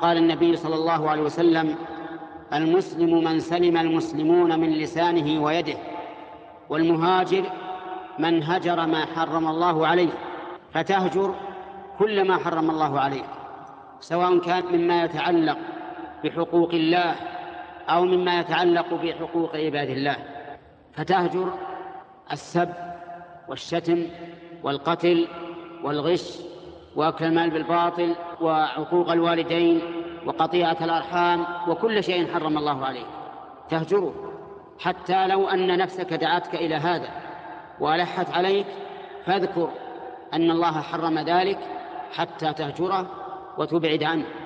قال النبي صلى الله عليه وسلم المسلم من سلم المسلمون من لسانه ويده والمهاجر من هجر ما حرم الله عليه فتهجر كل ما حرم الله عليه سواء كان مما يتعلق بحقوق الله أو مما يتعلق بحقوق عباد الله فتهجر السب والشتم والقتل والغش وأكل المال بالباطل وعقوق الوالدين وقطيعة الأرحام وكل شيء حرم الله عليه تهجره. حتى لو أن نفسك دعتك إلى هذا وألحت عليك فاذكر أن الله حرم ذلك حتى تهجره وتبعد عنه.